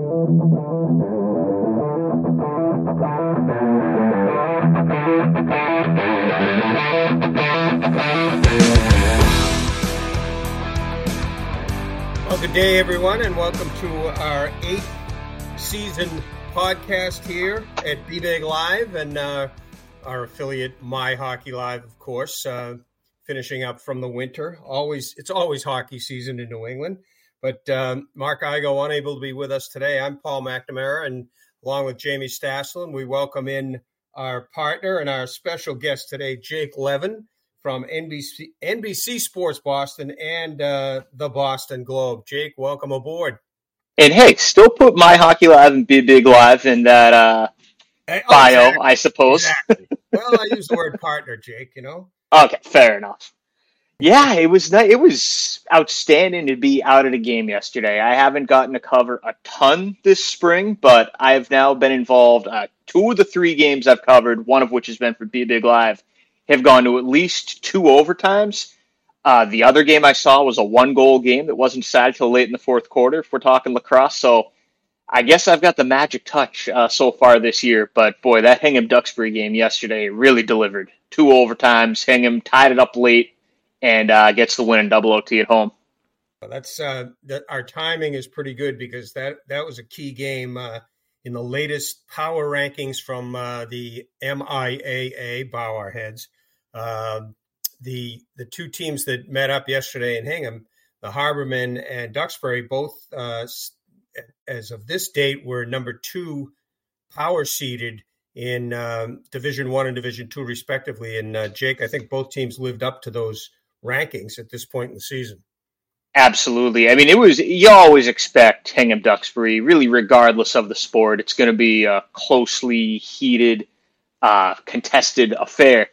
Well, good day, everyone, and welcome to our eighth season podcast here at Be Big Live and uh, our affiliate My Hockey Live, of course, uh, finishing up from the winter. Always, it's always hockey season in New England. But um, Mark Igo unable to be with us today. I'm Paul McNamara, and along with Jamie Staslin, we welcome in our partner and our special guest today, Jake Levin from NBC, NBC Sports Boston and uh, the Boston Globe. Jake, welcome aboard. And hey, still put my hockey live and be big live in that uh, hey, oh, bio, exactly. I suppose. Exactly. well, I use the word partner, Jake. You know. Okay, fair enough. Yeah, it was it was outstanding to be out at a game yesterday. I haven't gotten to cover a ton this spring, but I have now been involved. Uh, two of the three games I've covered, one of which has been for Be Big Live, have gone to at least two overtimes. Uh, the other game I saw was a one goal game that wasn't decided till late in the fourth quarter. If we're talking lacrosse, so I guess I've got the magic touch uh, so far this year. But boy, that Hingham Duxbury game yesterday really delivered. Two overtimes. Hingham tied it up late and uh, gets the win in double OT at home. That's uh, that. Our timing is pretty good because that that was a key game uh, in the latest power rankings from uh, the MIAA Bauer heads. Um, the the two teams that met up yesterday in Hingham, the Harbormen and Duxbury, both uh, as of this date were number two power seeded in um, Division One and Division Two, respectively. And uh, Jake, I think both teams lived up to those rankings at this point in the season. Absolutely. I mean, it was you always expect Hingham Duxbury, really, regardless of the sport, it's going to be a closely heated, uh, contested affair.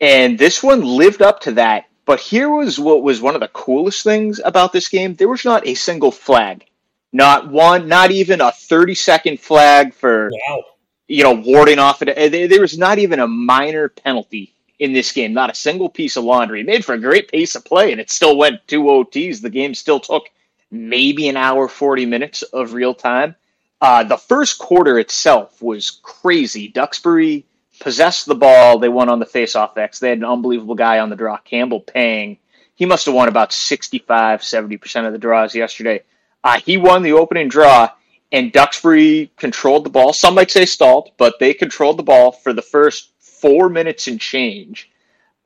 And this one lived up to that. But here was what was one of the coolest things about this game. There was not a single flag. Not one, not even a 30 second flag for, wow. you know, warding off it. There was not even a minor penalty in this game. Not a single piece of laundry. It made for a great pace of play, and it still went two OTs. The game still took maybe an hour, 40 minutes of real time. Uh, the first quarter itself was crazy. Duxbury possessed the ball. They won on the faceoff X. They had an unbelievable guy on the draw, Campbell Pang. He must have won about 65, 70% of the draws yesterday. Uh, he won the opening draw, and Duxbury controlled the ball. Some might say stalled, but they controlled the ball for the first four minutes and change.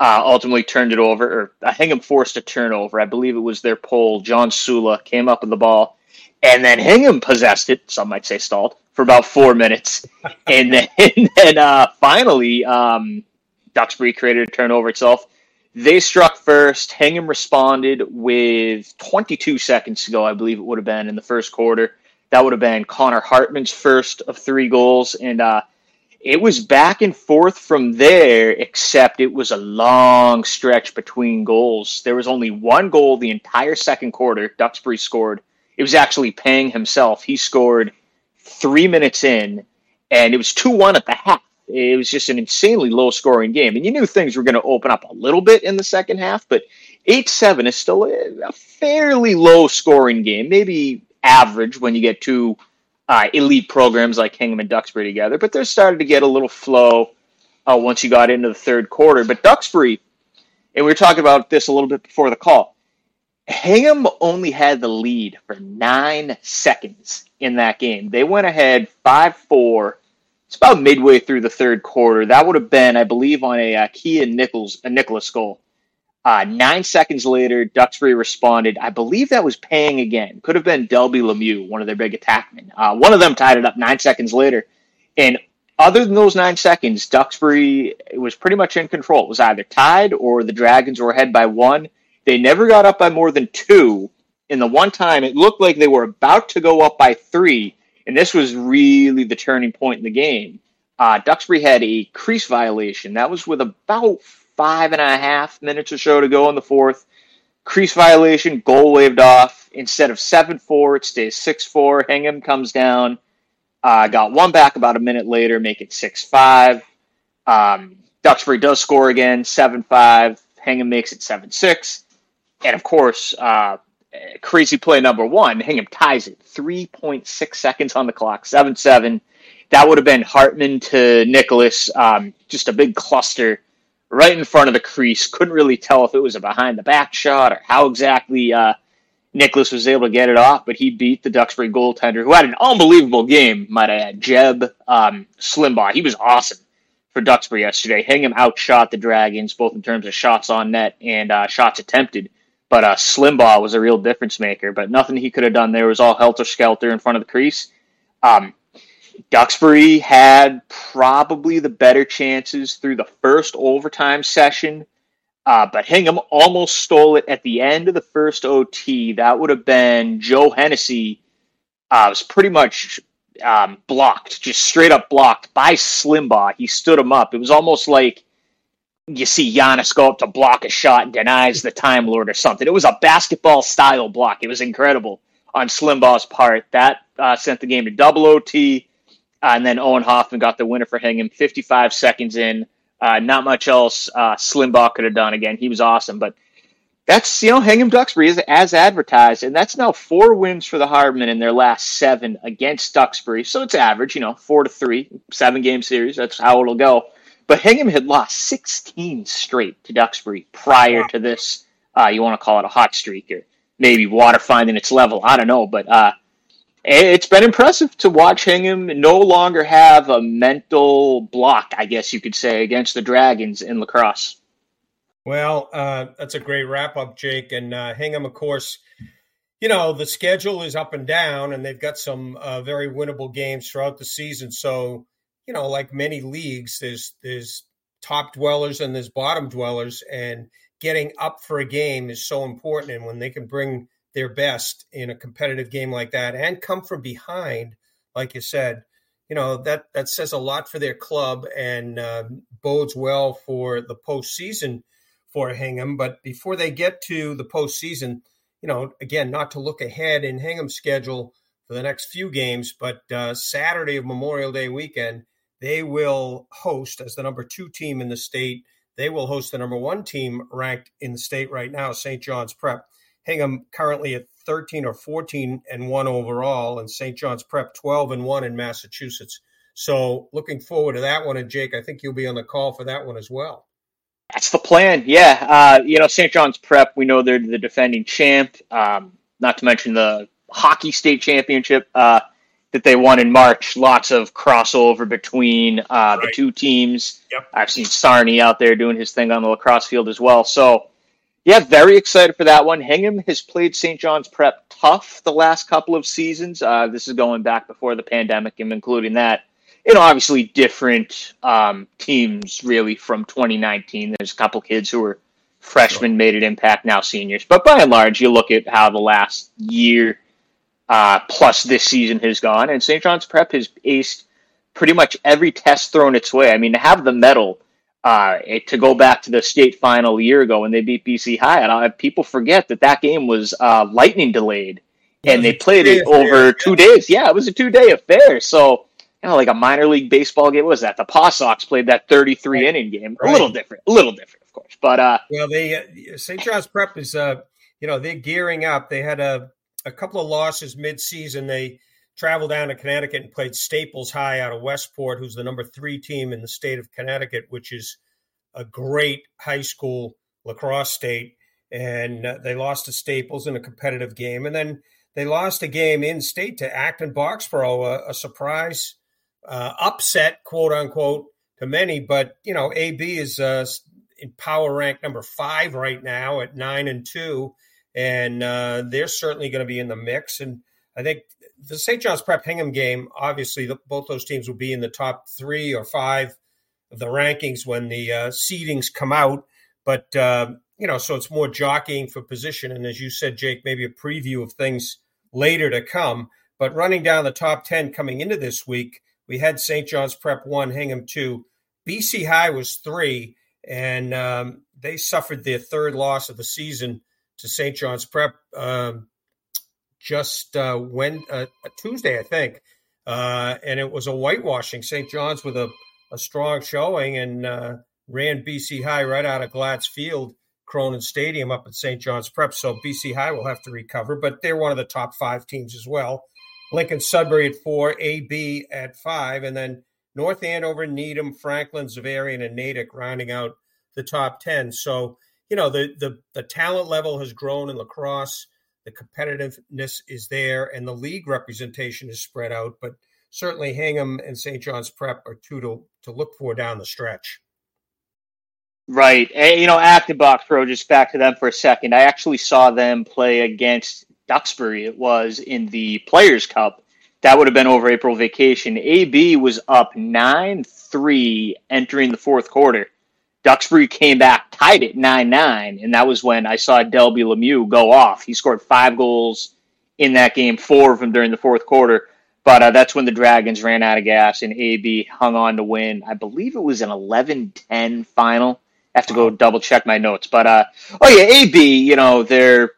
Uh, ultimately turned it over, or I think I'm forced a turnover. I believe it was their pole. John Sula came up with the ball, and then Hingham possessed it. Some might say stalled for about four minutes, and then and then uh, finally um, Duxbury created a turnover itself. They struck first. Hingham responded with 22 seconds to go, I believe it would have been in the first quarter. That would have been Connor Hartman's first of three goals, and uh, it was back and forth from there. Except it was a long stretch between goals. There was only one goal the entire second quarter. Duxbury scored. It was actually Pang himself. He scored three minutes in, and it was 2 1 at the half. It was just an insanely low scoring game. And you knew things were going to open up a little bit in the second half, but 8 7 is still a fairly low scoring game, maybe average when you get two uh, elite programs like Hingham and Duxbury together. But they're starting to get a little flow uh, once you got into the third quarter. But Duxbury, and we were talking about this a little bit before the call, Hingham only had the lead for nine seconds in that game. They went ahead 5 4. It's about midway through the third quarter. That would have been, I believe, on a uh, Kia Nichols, a Nicholas goal. Uh, nine seconds later, Duxbury responded. I believe that was Pang again. Could have been Delby Lemieux, one of their big attackmen. Uh, one of them tied it up nine seconds later. And other than those nine seconds, Duxbury was pretty much in control. It was either tied or the Dragons were ahead by one. They never got up by more than two. In the one time, it looked like they were about to go up by three, and this was really the turning point in the game. Uh, Duxbury had a crease violation. That was with about five and a half minutes or so to go in the fourth. Crease violation, goal waved off. Instead of 7 4, it stays 6 4. Hingham comes down. Uh, got one back about a minute later, make it 6 5. Um, Duxbury does score again, 7 5. Hingham makes it 7 6 and of course, uh, crazy play number one. Hingham ties it. 3.6 seconds on the clock, 7 7. That would have been Hartman to Nicholas. Um, just a big cluster right in front of the crease. Couldn't really tell if it was a behind the back shot or how exactly uh, Nicholas was able to get it off, but he beat the Duxbury goaltender, who had an unbelievable game, might I add. Jeb um, Slimbaugh. He was awesome for Duxbury yesterday. Hingham outshot the Dragons, both in terms of shots on net and uh, shots attempted. But uh, Slimbaugh was a real difference maker. But nothing he could have done there was all helter skelter in front of the crease. Um, Duxbury had probably the better chances through the first overtime session, uh, but Hingham almost stole it at the end of the first OT. That would have been Joe Hennessy. Uh, was pretty much um, blocked, just straight up blocked by Slimbaugh. He stood him up. It was almost like you see Giannis go up to block a shot and denies the Time Lord or something. It was a basketball style block. It was incredible on Slimbaugh's part. That uh, sent the game to double OT. Uh, and then Owen Hoffman got the winner for Hingham 55 seconds in. Uh, not much else uh, Slimbaugh could have done again. He was awesome. But that's, you know, Hingham Duxbury is as advertised. And that's now four wins for the Harbormen in their last seven against Duxbury. So it's average, you know, four to three, seven game series. That's how it'll go. But Hingham had lost 16 straight to Duxbury prior to this. Uh, you want to call it a hot streak or maybe water finding its level. I don't know. But uh, it's been impressive to watch Hingham no longer have a mental block, I guess you could say, against the Dragons in lacrosse. Well, uh, that's a great wrap up, Jake. And uh, Hingham, of course, you know, the schedule is up and down, and they've got some uh, very winnable games throughout the season. So you know, like many leagues, there's there's top dwellers and there's bottom dwellers, and getting up for a game is so important. And when they can bring their best in a competitive game like that and come from behind, like you said, you know that that says a lot for their club and uh, bodes well for the postseason for Hingham. But before they get to the postseason, you know, again, not to look ahead in Hingham's schedule for the next few games, but uh, Saturday of Memorial Day weekend, they will host as the number two team in the state. They will host the number one team ranked in the state right now, St. John's Prep. Hingham currently at 13 or 14 and one overall, and St. John's Prep 12 and one in Massachusetts. So looking forward to that one. And Jake, I think you'll be on the call for that one as well. That's the plan. Yeah. Uh, you know, St. John's Prep, we know they're the defending champ, um, not to mention the hockey state championship. Uh, that they won in March. Lots of crossover between uh, right. the two teams. Yep. I've seen Sarney out there doing his thing on the lacrosse field as well. So, yeah, very excited for that one. Hingham has played St. John's Prep tough the last couple of seasons. Uh, this is going back before the pandemic, and including that. You know, obviously different um, teams really from 2019. There's a couple kids who were freshmen, sure. made an impact, now seniors. But by and large, you look at how the last year uh, plus this season has gone, and St. John's Prep has aced pretty much every test thrown its way. I mean, to have the medal, uh, to go back to the state final a year ago when they beat BC High, and uh, people forget that that game was uh, lightning delayed, and they played it over two days. Yeah, it was a two day affair. So, you know, like a minor league baseball game. What was that? The Paw Sox played that 33 right. inning game. Right. A little different, a little different, of course. But, uh, well, they, uh, St. John's Prep is, uh, you know, they're gearing up. They had a, a couple of losses mid-season. They traveled down to Connecticut and played Staples High out of Westport, who's the number three team in the state of Connecticut, which is a great high school lacrosse state. And uh, they lost to Staples in a competitive game, and then they lost a game in state to Acton Boxborough, a, a surprise uh, upset, quote unquote, to many. But you know, AB is uh, in power rank number five right now at nine and two and uh, they're certainly going to be in the mix. And I think the St. John's Prep Hingham game, obviously, the, both those teams will be in the top three or five of the rankings when the uh, seedings come out. But uh, you know, so it's more jockeying for position, and as you said, Jake, maybe a preview of things later to come. But running down the top ten coming into this week, we had St. John's Prep one, Hingham two, BC High was three, and um, they suffered their third loss of the season to St. John's Prep um, just uh, when uh, Tuesday, I think, uh, and it was a whitewashing. St. John's with a, a strong showing and uh, ran BC High right out of Glatz Field. Cronin Stadium up at St. John's Prep. So BC High will have to recover, but they're one of the top five teams as well. Lincoln Sudbury at four, AB at five, and then North Andover, Needham, Franklin, Xaverian, and Natick rounding out the top 10. So, you know, the, the, the talent level has grown in lacrosse, the competitiveness is there, and the league representation is spread out. But certainly Hingham and St. John's Prep are two to, to look for down the stretch. Right. And, you know, Acton Boxborough, just back to them for a second. I actually saw them play against Duxbury. It was in the Players' Cup. That would have been over April vacation. AB was up 9 3 entering the fourth quarter. Duxbury came back, tied it 9 9, and that was when I saw Delby Lemieux go off. He scored five goals in that game, four of them during the fourth quarter. But uh, that's when the Dragons ran out of gas and AB hung on to win. I believe it was an 11 10 final. I have to go double check my notes. But, uh, oh, yeah, AB, you know, they're,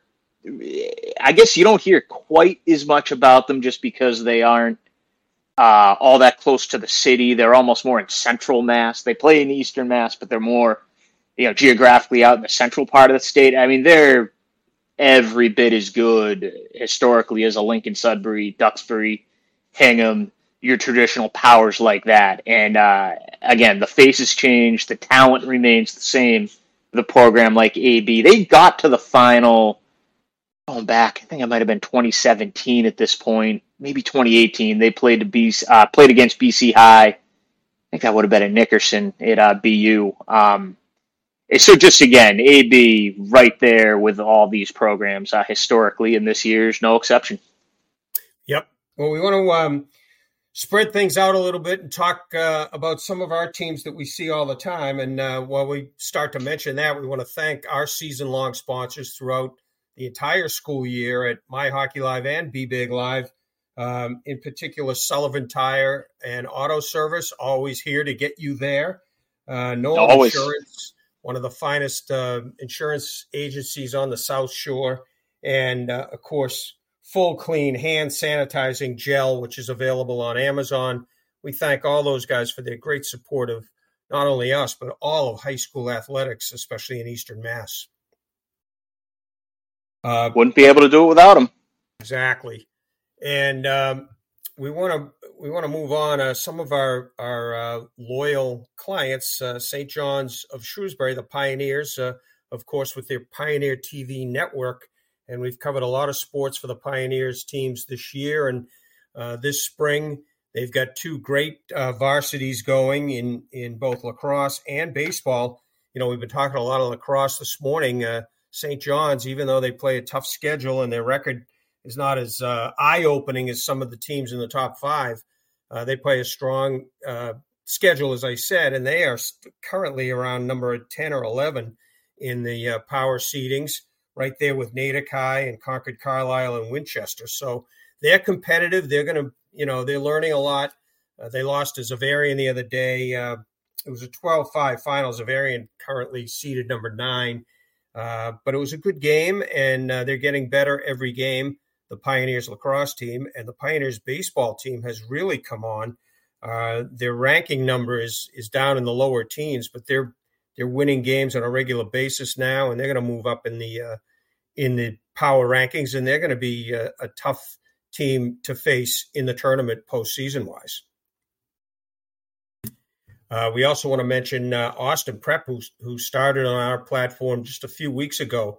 I guess you don't hear quite as much about them just because they aren't uh, all that close to the city. They're almost more in central Mass. They play in Eastern Mass, but they're more, you know, geographically out in the central part of the state. I mean, they're every bit as good historically as a Lincoln Sudbury, Duxbury, Hingham, your traditional powers like that. And uh, again, the faces change, the talent remains the same. The program like AB, they got to the final. Going back, I think it might have been 2017 at this point, maybe 2018. They played to B, uh, played against BC High. I think that would have been at Nickerson at uh, BU. Um, so just again, AB right there with all these programs uh, historically, and this year's no exception. Yep. Well, we want to um, spread things out a little bit and talk uh, about some of our teams that we see all the time. And uh, while we start to mention that, we want to thank our season long sponsors throughout the entire school year at My Hockey Live and Be Big Live. Um, in particular, Sullivan Tire and Auto Service, always here to get you there. Uh, no always. Insurance, one of the finest uh, insurance agencies on the South Shore. And uh, of course, full clean hand sanitizing gel, which is available on Amazon. We thank all those guys for their great support of not only us, but all of high school athletics, especially in Eastern Mass. Uh, Wouldn't be able to do it without them. Exactly. And um, we want to we want to move on. Uh, some of our our uh, loyal clients, uh, St. John's of Shrewsbury, the Pioneers, uh, of course, with their Pioneer TV network, and we've covered a lot of sports for the Pioneers teams this year and uh, this spring. They've got two great uh, varsities going in in both lacrosse and baseball. You know, we've been talking a lot of lacrosse this morning. St. John's, even though they play a tough schedule and their record is not as uh, eye opening as some of the teams in the top five, uh, they play a strong uh, schedule, as I said, and they are currently around number ten or eleven in the power seedings right there with Natick High and Concord Carlisle and Winchester. So they're competitive. They're going to, you know, they're learning a lot. Uh, they lost to Xaverian the other day. Uh, it was a 12 5 final. Xaverian currently seeded number nine. Uh, but it was a good game, and uh, they're getting better every game. The Pioneers lacrosse team and the Pioneers baseball team has really come on. Uh, their ranking number is is down in the lower teens, but they're they're winning games on a regular basis now, and they're going to move up in the uh, in the power rankings, and they're going to be a, a, tough team to face in the tournament postseason wise. Uh, we also want to mention uh, Austin Prep, who, who started on our platform just a few weeks ago.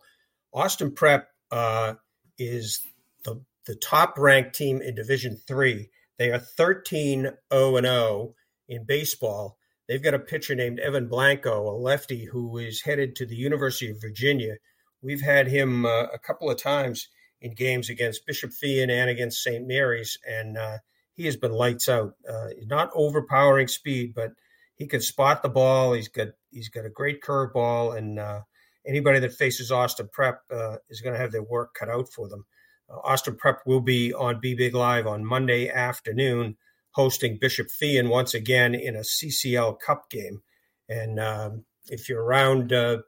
Austin Prep uh, is the the top ranked team in Division Three. They are 13 0 0 in baseball They've got a pitcher named Evan Blanco, a lefty who is headed to the University of Virginia. We've had him uh, a couple of times in games against Bishop Feehan and against St. Mary's, and uh, he has been lights out. Uh, not overpowering speed, but he can spot the ball. He's got he's got a great curveball, and uh, anybody that faces Austin Prep uh, is going to have their work cut out for them. Austin Prep will be on Be Big Live on Monday afternoon hosting Bishop Feehan once again in a CCL Cup game. And um, if you're around uh,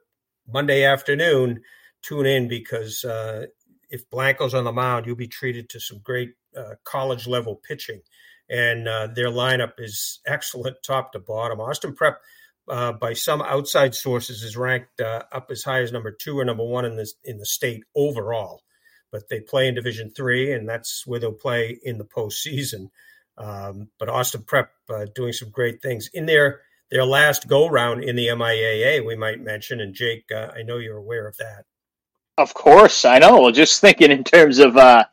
Monday afternoon, tune in because uh, if Blanco's on the mound, you'll be treated to some great uh, college level pitching. And uh, their lineup is excellent top to bottom. Austin Prep, uh, by some outside sources, is ranked uh, up as high as number two or number one in the in the state overall. But they play in Division Three, and that's where they'll play in the postseason. Um, but Austin Prep uh, doing some great things in their their last go round in the MIAA. We might mention, and Jake, uh, I know you're aware of that. Of course, I know. Just thinking in terms of uh,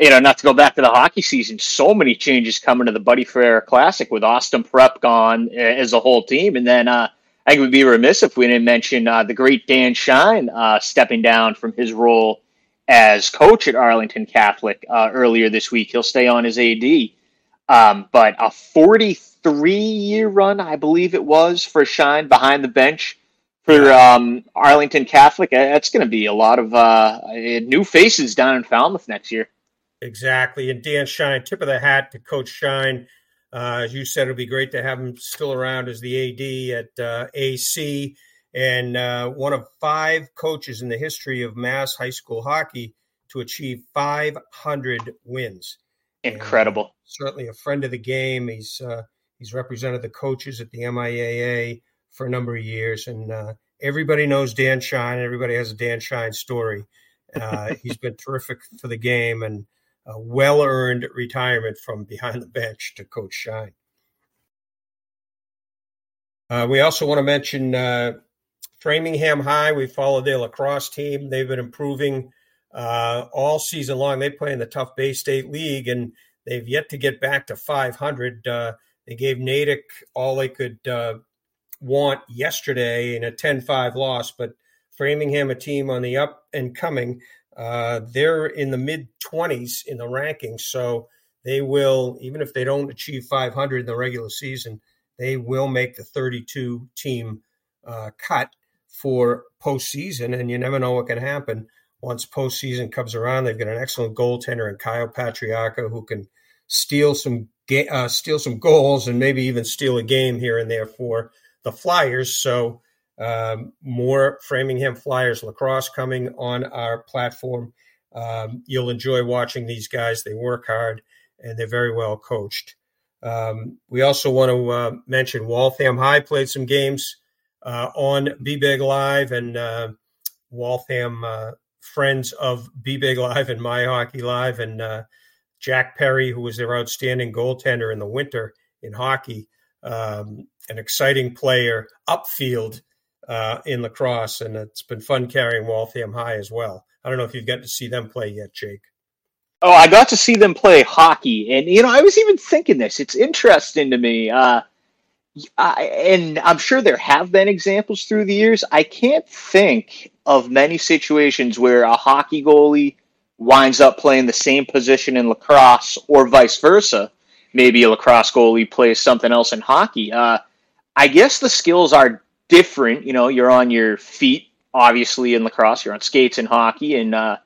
you know, not to go back to the hockey season, so many changes coming to the Buddy Frere Classic with Austin Prep gone eh, as a whole team. And then uh, I think we'd be remiss if we didn't mention uh, the great Dan Shine uh, stepping down from his role as coach at Arlington Catholic uh, earlier this week. He'll stay on as AD. Um, but a 43 year run, I believe it was, for Shine behind the bench for um, Arlington Catholic. Eh, that's going to be a lot of uh, new faces down in Falmouth next year. Exactly. And Dan Shine, tip of the hat to Coach Shine. Uh, as you said, it'd be great to have him still around as the AD at uh, AC and uh, one of five coaches in the history of Mass high school hockey to achieve 500 wins. Incredible. And certainly a friend of the game. He's uh, he's represented the coaches at the MIAA for a number of years, and uh, everybody knows Dan Shine. Everybody has a Dan Shine story. Uh, he's been terrific for the game, and a well earned retirement from behind the bench to Coach Shine. Uh, we also want to mention uh, Framingham High. We follow their lacrosse team. They've been improving uh, all season long. They play in the tough Bay State League, and they've yet to get back to 500. Uh, they gave Natick all they could uh, want yesterday in a 10 5 loss, but Framingham, a team on the up and coming, uh, they're in the mid 20s in the rankings, so they will, even if they don't achieve 500 in the regular season, they will make the 32 team uh, cut for postseason. And you never know what can happen once postseason comes around. They've got an excellent goaltender in Kyle Patriarca who can steal some uh, steal some goals and maybe even steal a game here and there for the Flyers. So um, more Framingham Flyers lacrosse coming on our platform. Um, you'll enjoy watching these guys. They work hard and they're very well coached. Um, we also want to uh, mention Waltham High played some games uh, on Be Big Live and uh, Waltham uh, friends of Be Big Live and My Hockey Live and uh, Jack Perry, who was their outstanding goaltender in the winter in hockey, um, an exciting player upfield uh, in lacrosse, and it's been fun carrying Waltham High as well. I don't know if you've got to see them play yet, Jake. Oh, I got to see them play hockey, and you know, I was even thinking this. It's interesting to me, uh, I, and I'm sure there have been examples through the years. I can't think of many situations where a hockey goalie winds up playing the same position in lacrosse, or vice versa. Maybe a lacrosse goalie plays something else in hockey. Uh, I guess the skills are different. You know, you're on your feet, obviously, in lacrosse. You're on skates in hockey, and uh,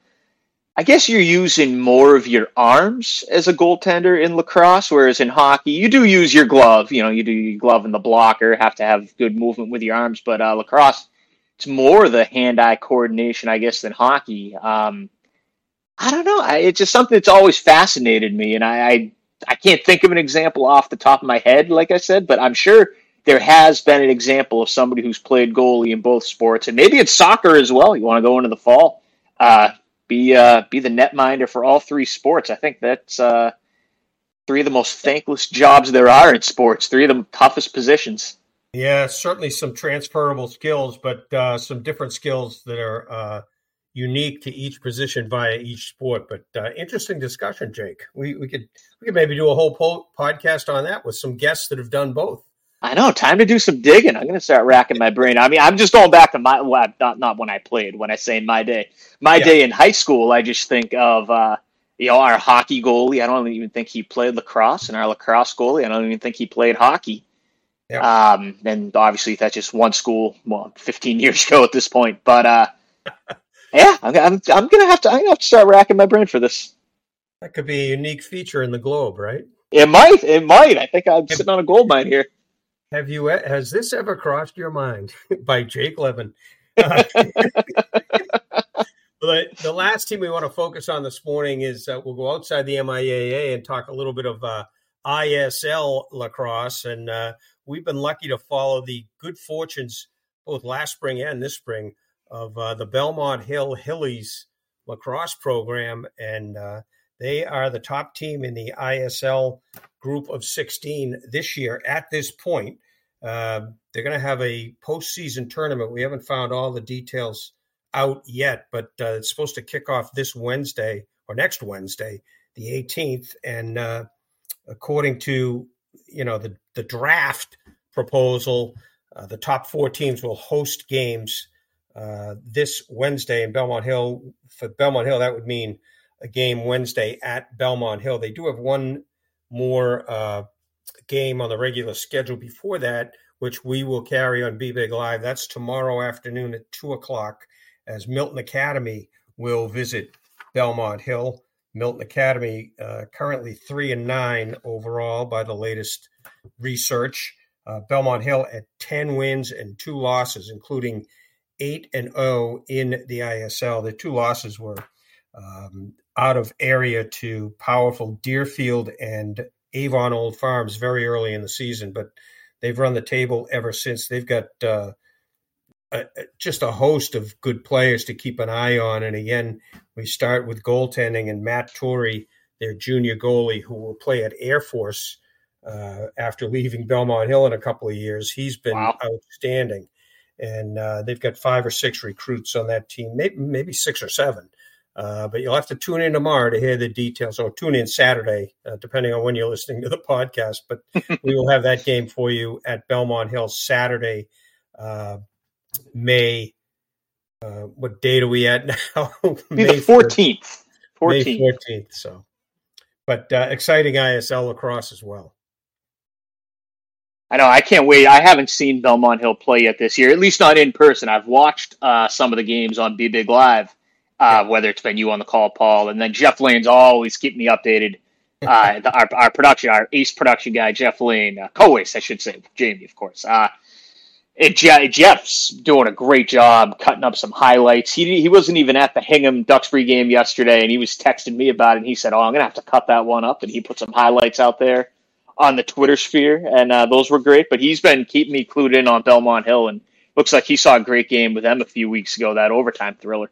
I guess you're using more of your arms as a goaltender in lacrosse, whereas in hockey, you do use your glove. You know, you do your glove and the blocker, have to have good movement with your arms. But uh, lacrosse, it's more the hand-eye coordination, I guess, than hockey. Um, I don't know. I, it's just something that's always fascinated me, and I, I I can't think of an example off the top of my head, like I said, but I'm sure there has been an example of somebody who's played goalie in both sports, and maybe it's soccer as well. You want to go into the fall, uh, be uh, be the netminder for all three sports. I think that's uh, three of the most thankless jobs there are in sports. Three of the toughest positions. Yeah, certainly some transferable skills, but uh, some different skills that are uh, unique to each position via each sport. But uh, interesting discussion, Jake. We we could we could maybe do a whole po- podcast on that with some guests that have done both. I know. Time to do some digging. I'm going to start racking my brain. I mean, I'm just going back to my well, not not when I played. When I say my day, my yeah. day in high school, I just think of uh, you know our hockey goalie. I don't even think he played lacrosse, and our lacrosse goalie. I don't even think he played hockey. Yeah. Um, and obviously that's just one school. Well, 15 years ago at this point, but uh, yeah, I'm, I'm, I'm gonna have to. I'm gonna have to start racking my brain for this. That could be a unique feature in the globe, right? It might. It might. I think I'm sitting on a gold mine here. Have you has this ever crossed your mind by Jake Levin? Uh, the, the last team we want to focus on this morning is uh, we'll go outside the MIAA and talk a little bit of uh, ISL lacrosse, and uh, we've been lucky to follow the good fortunes both last spring and this spring of uh, the Belmont Hill Hillies lacrosse program, and uh, they are the top team in the ISL group of 16 this year. At this point, uh, they're going to have a postseason tournament. We haven't found all the details out yet, but uh, it's supposed to kick off this Wednesday or next Wednesday, the 18th. And uh, according to you know the the draft proposal, uh, the top four teams will host games uh, this Wednesday in Belmont Hill. For Belmont Hill, that would mean a game Wednesday at Belmont Hill. They do have one more uh, game on the regular schedule before that, which we will carry on Be Big Live. That's tomorrow afternoon at two o'clock, as Milton Academy will visit Belmont Hill. Milton Academy uh, currently three and nine overall by the latest research. Uh, Belmont Hill at ten wins and two losses, including eight and 0 in the ISL. The two losses were um, out of area to powerful Deerfield and Avon Old Farms very early in the season, but they've run the table ever since. They've got uh, a, just a host of good players to keep an eye on. And again, we start with goaltending and Matt Torrey, their junior goalie, who will play at Air Force uh, after leaving Belmont Hill in a couple of years. He's been wow. outstanding. And uh, they've got five or six recruits on that team, maybe, maybe six or seven. Uh, but you'll have to tune in tomorrow to hear the details, or tune in Saturday, uh, depending on when you're listening to the podcast. But we will have that game for you at Belmont Hill Saturday, uh, May. Uh, what date are we at now? May fourteenth. May fourteenth. So, but uh, exciting ISL lacrosse as well. I know. I can't wait. I haven't seen Belmont Hill play yet this year, at least not in person. I've watched some of the games on Be Big Live uh, whether it's been you on the call, Paul, and then Jeff Lane's always keep me updated. Uh, the, our, our production, our ace production guy, Jeff Lane, uh, co-ace, I should say, Jamie, of course. Uh, it, Jeff's doing a great job cutting up some highlights. He he wasn't even at the Hingham Duxbury game yesterday, and he was texting me about it. And he said, "Oh, I'm gonna have to cut that one up," and he put some highlights out there on the Twitter sphere, and uh, those were great. But he's been keeping me clued in on Belmont Hill, and looks like he saw a great game with them a few weeks ago. That overtime thriller.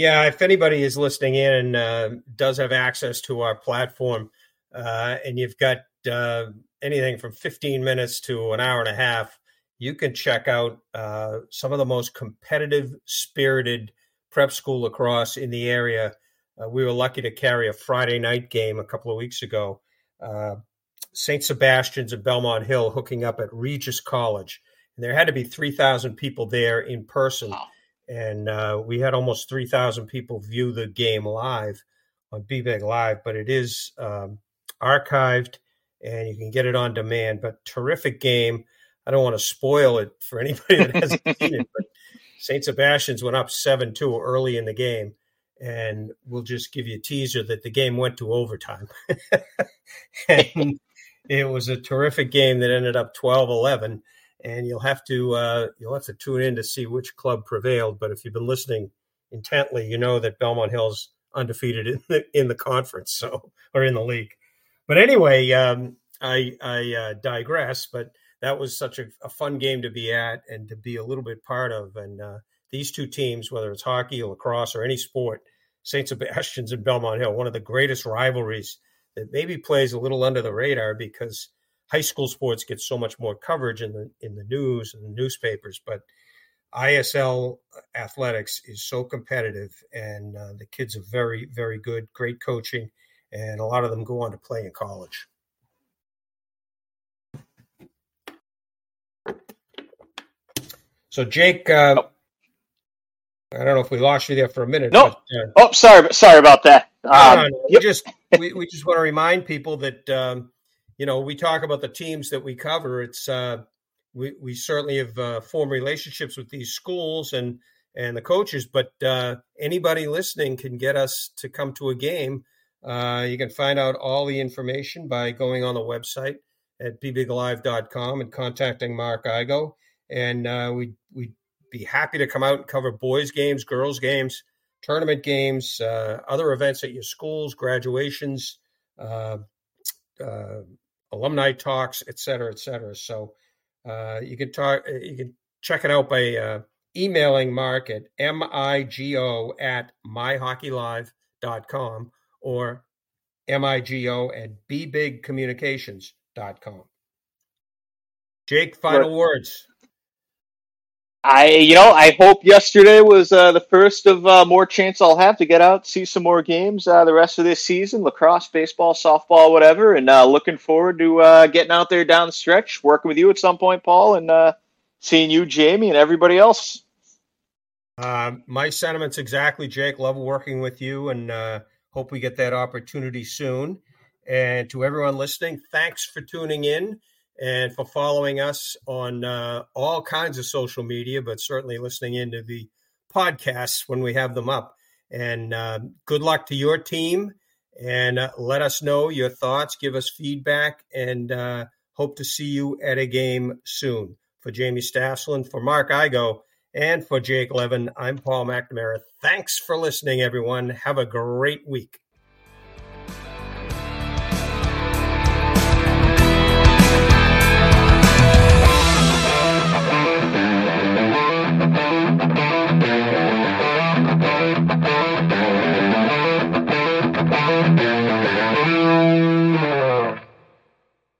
Yeah, if anybody is listening in and uh, does have access to our platform, uh, and you've got uh, anything from 15 minutes to an hour and a half, you can check out uh, some of the most competitive, spirited prep school lacrosse in the area. Uh, we were lucky to carry a Friday night game a couple of weeks ago. Uh, St. Sebastian's of Belmont Hill hooking up at Regis College. And there had to be 3,000 people there in person. Wow and uh, we had almost 3,000 people view the game live on Be Big Live, but it is um, archived and you can get it on demand. But terrific game. I don't want to spoil it for anybody that hasn't seen it, but St. Sebastian's went up 7 2 early in the game. And we'll just give you a teaser that the game went to overtime. and it was a terrific game that ended up 12 11 and you'll have to uh, you'll have to tune in to see which club prevailed. But if you've been listening intently, you know that Belmont Hill's undefeated in the in the conference, so or in the league. But anyway, um, I I uh, digress. But that was such a, a, fun game to be at and to be a little bit part of. And uh, these two teams, whether it's hockey, or lacrosse, or any sport, St. Sebastian's and Belmont Hill, one of the greatest rivalries that maybe plays a little under the radar because high school sports get so much more coverage in the in the news and the newspapers, but ISL athletics is so competitive, and uh, the kids are very very good, great coaching, and a lot of them go on to play in college. So Jake, uh, oh. I don't know if we lost you there for a minute. No. But, uh, oh, sorry, sorry about that. Um, no, no, no. Yep. We just we, we just want to remind people that um, you know, we talk about the teams that we cover. It's uh, we we certainly have uh, formed relationships with these schools and and the coaches, but uh, anybody listening can get us to come to a game. Uh, you can find out all the information by going on the website at bbiglive.com and contacting Mark Igo. And uh, we we'd be happy to come out and cover boys games, girls games, tournament games, uh, other events at your schools, graduations, uh, uh, alumni talks, et cetera, et cetera. So uh, you can talk, you can check it out by uh, emailing Mark at migo at myhockeylive.com or migo at bbigcommunications.com. Jake, final words. I, you know, I hope yesterday was uh, the first of uh, more chance I'll have to get out, see some more games uh, the rest of this season, lacrosse, baseball, softball, whatever, and uh, looking forward to uh, getting out there down the stretch, working with you at some point, Paul, and uh, seeing you, Jamie, and everybody else. my sentiments exactly, Jake. Love working with you, and hope we get that opportunity soon. And to everyone listening, thanks for tuning in and for following us on uh, all kinds of social media, but certainly listening into the podcasts when we have them up. And uh, good luck to your team. And uh, let us know your thoughts, give us feedback, and uh, hope to see you at a game soon. For Jamie Staslin, for Mark Igo, and for Jake Levin, I'm Paul McNamara. Thanks for listening, everyone. Have a great week.